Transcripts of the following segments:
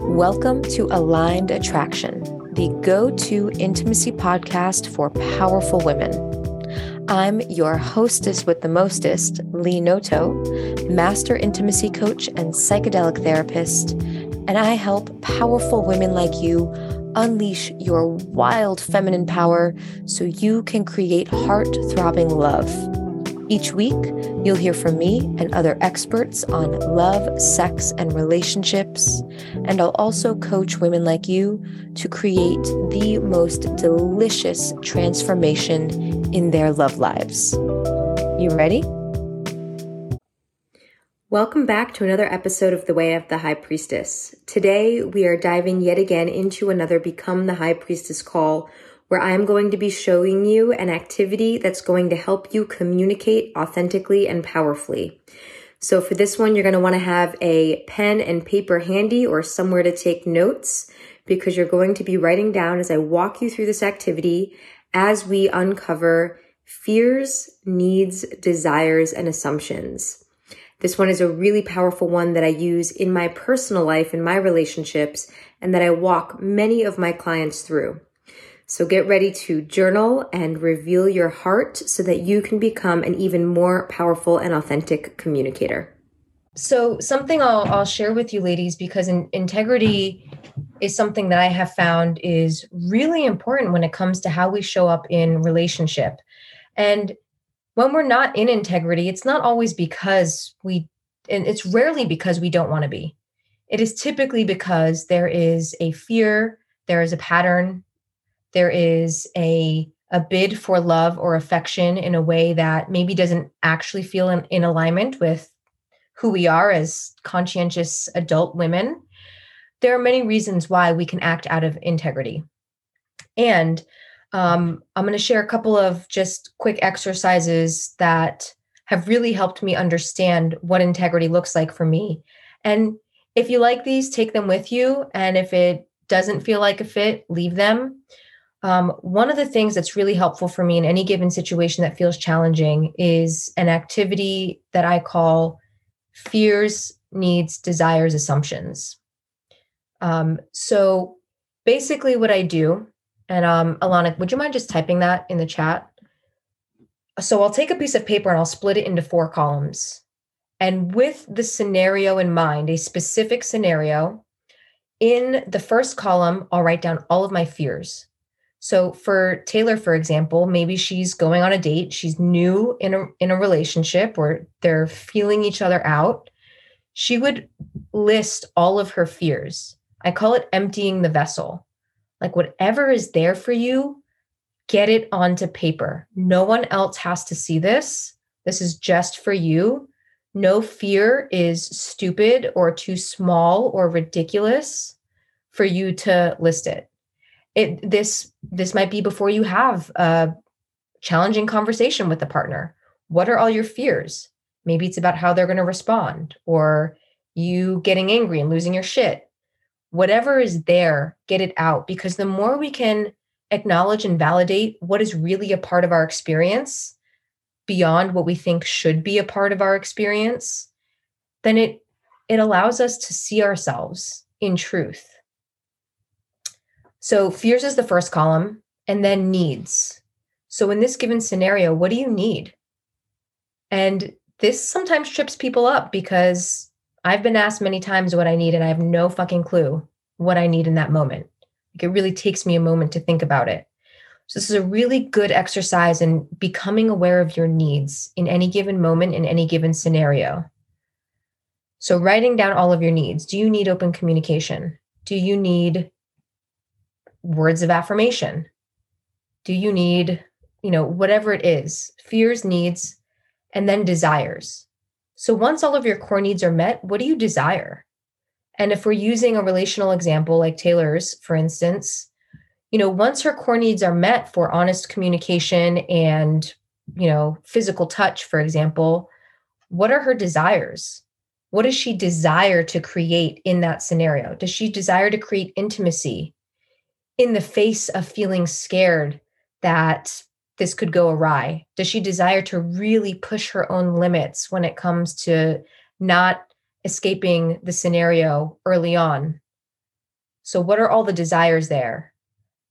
Welcome to Aligned Attraction, the go to intimacy podcast for powerful women. I'm your hostess with the mostest, Lee Noto, master intimacy coach and psychedelic therapist, and I help powerful women like you unleash your wild feminine power so you can create heart throbbing love. Each week, you'll hear from me and other experts on love, sex, and relationships. And I'll also coach women like you to create the most delicious transformation in their love lives. You ready? Welcome back to another episode of The Way of the High Priestess. Today, we are diving yet again into another Become the High Priestess call where I am going to be showing you an activity that's going to help you communicate authentically and powerfully. So for this one, you're going to want to have a pen and paper handy or somewhere to take notes because you're going to be writing down as I walk you through this activity as we uncover fears, needs, desires, and assumptions. This one is a really powerful one that I use in my personal life, in my relationships, and that I walk many of my clients through. So get ready to journal and reveal your heart so that you can become an even more powerful and authentic communicator. So, something I'll, I'll share with you, ladies, because in, integrity is something that I have found is really important when it comes to how we show up in relationship. And when we're not in integrity, it's not always because we, and it's rarely because we don't want to be. It is typically because there is a fear, there is a pattern, there is a a bid for love or affection in a way that maybe doesn't actually feel in, in alignment with who we are as conscientious adult women. There are many reasons why we can act out of integrity. And um, i'm going to share a couple of just quick exercises that have really helped me understand what integrity looks like for me. And if you like these take them with you. And if it doesn't feel like a fit leave them um, one of the things that's really helpful for me in any given situation that feels challenging is an activity that I call fears, needs, desires, assumptions. Um, so basically, what I do, and um, Alana, would you mind just typing that in the chat? So I'll take a piece of paper and I'll split it into four columns. And with the scenario in mind, a specific scenario, in the first column, I'll write down all of my fears. So for Taylor, for example, maybe she's going on a date, she's new in a in a relationship or they're feeling each other out. She would list all of her fears. I call it emptying the vessel. Like whatever is there for you, get it onto paper. No one else has to see this. This is just for you. No fear is stupid or too small or ridiculous for you to list it it this this might be before you have a challenging conversation with the partner. What are all your fears? Maybe it's about how they're going to respond or you getting angry and losing your shit. Whatever is there get it out because the more we can acknowledge and validate what is really a part of our experience beyond what we think should be a part of our experience then it it allows us to see ourselves in truth so fears is the first column, and then needs. So in this given scenario, what do you need? And this sometimes trips people up because I've been asked many times what I need, and I have no fucking clue what I need in that moment. Like it really takes me a moment to think about it. So this is a really good exercise in becoming aware of your needs in any given moment, in any given scenario. So writing down all of your needs. Do you need open communication? Do you need words of affirmation? Do you need, you know, whatever it is, fears, needs, and then desires? So once all of your core needs are met, what do you desire? And if we're using a relational example like Taylor's, for instance, you know, once her core needs are met for honest communication and, you know, physical touch, for example, what are her desires? What does she desire to create in that scenario? Does she desire to create intimacy? In the face of feeling scared that this could go awry? Does she desire to really push her own limits when it comes to not escaping the scenario early on? So, what are all the desires there?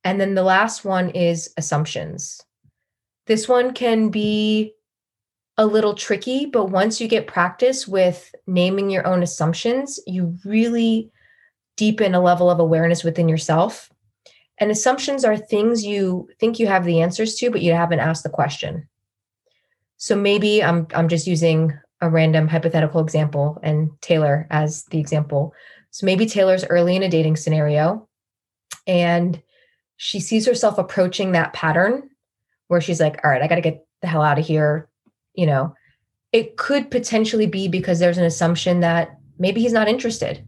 And then the last one is assumptions. This one can be a little tricky, but once you get practice with naming your own assumptions, you really deepen a level of awareness within yourself. And assumptions are things you think you have the answers to, but you haven't asked the question. So maybe I'm I'm just using a random hypothetical example and Taylor as the example. So maybe Taylor's early in a dating scenario and she sees herself approaching that pattern where she's like, all right, I got to get the hell out of here. You know, it could potentially be because there's an assumption that maybe he's not interested.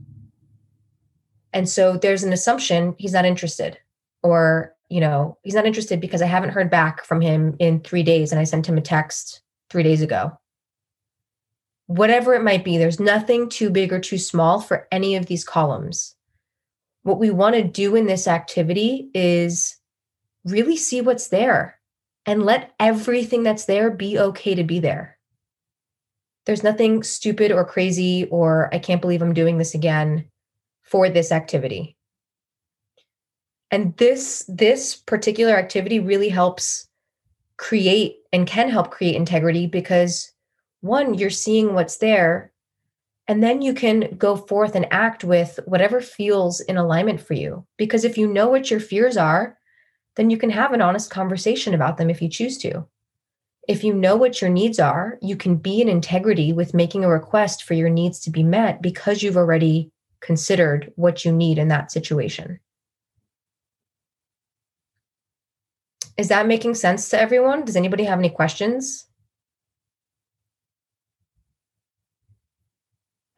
And so there's an assumption he's not interested, or, you know, he's not interested because I haven't heard back from him in three days and I sent him a text three days ago whatever it might be, there's nothing too big or too small for any of these columns. What we want to do in this activity is really see what's there and let everything that's there be okay to be there. There's nothing stupid or crazy or I can't believe I'm doing this again for this activity. And this this particular activity really helps create and can help create integrity because one, you're seeing what's there. And then you can go forth and act with whatever feels in alignment for you. Because if you know what your fears are, then you can have an honest conversation about them if you choose to. If you know what your needs are, you can be in integrity with making a request for your needs to be met because you've already considered what you need in that situation. Is that making sense to everyone? Does anybody have any questions?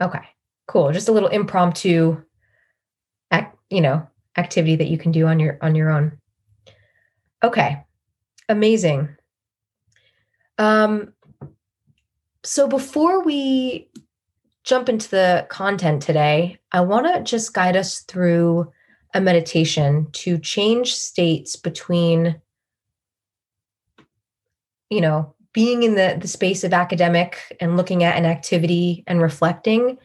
Okay, cool. Just a little impromptu, you know, activity that you can do on your on your own. Okay, amazing. Um, so before we jump into the content today, I want to just guide us through a meditation to change states between, you know, being in the, the space of academic and looking at an activity and reflecting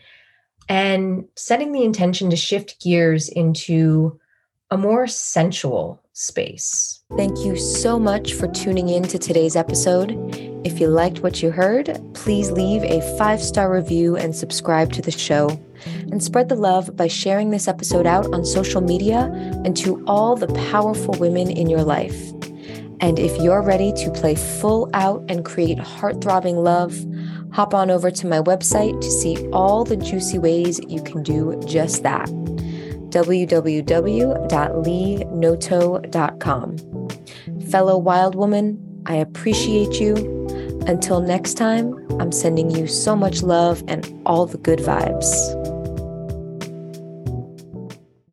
and setting the intention to shift gears into a more sensual space. Thank you so much for tuning in to today's episode. If you liked what you heard, please leave a five star review and subscribe to the show. And spread the love by sharing this episode out on social media and to all the powerful women in your life. And if you're ready to play full out and create heart throbbing love, hop on over to my website to see all the juicy ways you can do just that. www.leenoto.com. Fellow wild woman, I appreciate you. Until next time, I'm sending you so much love and all the good vibes.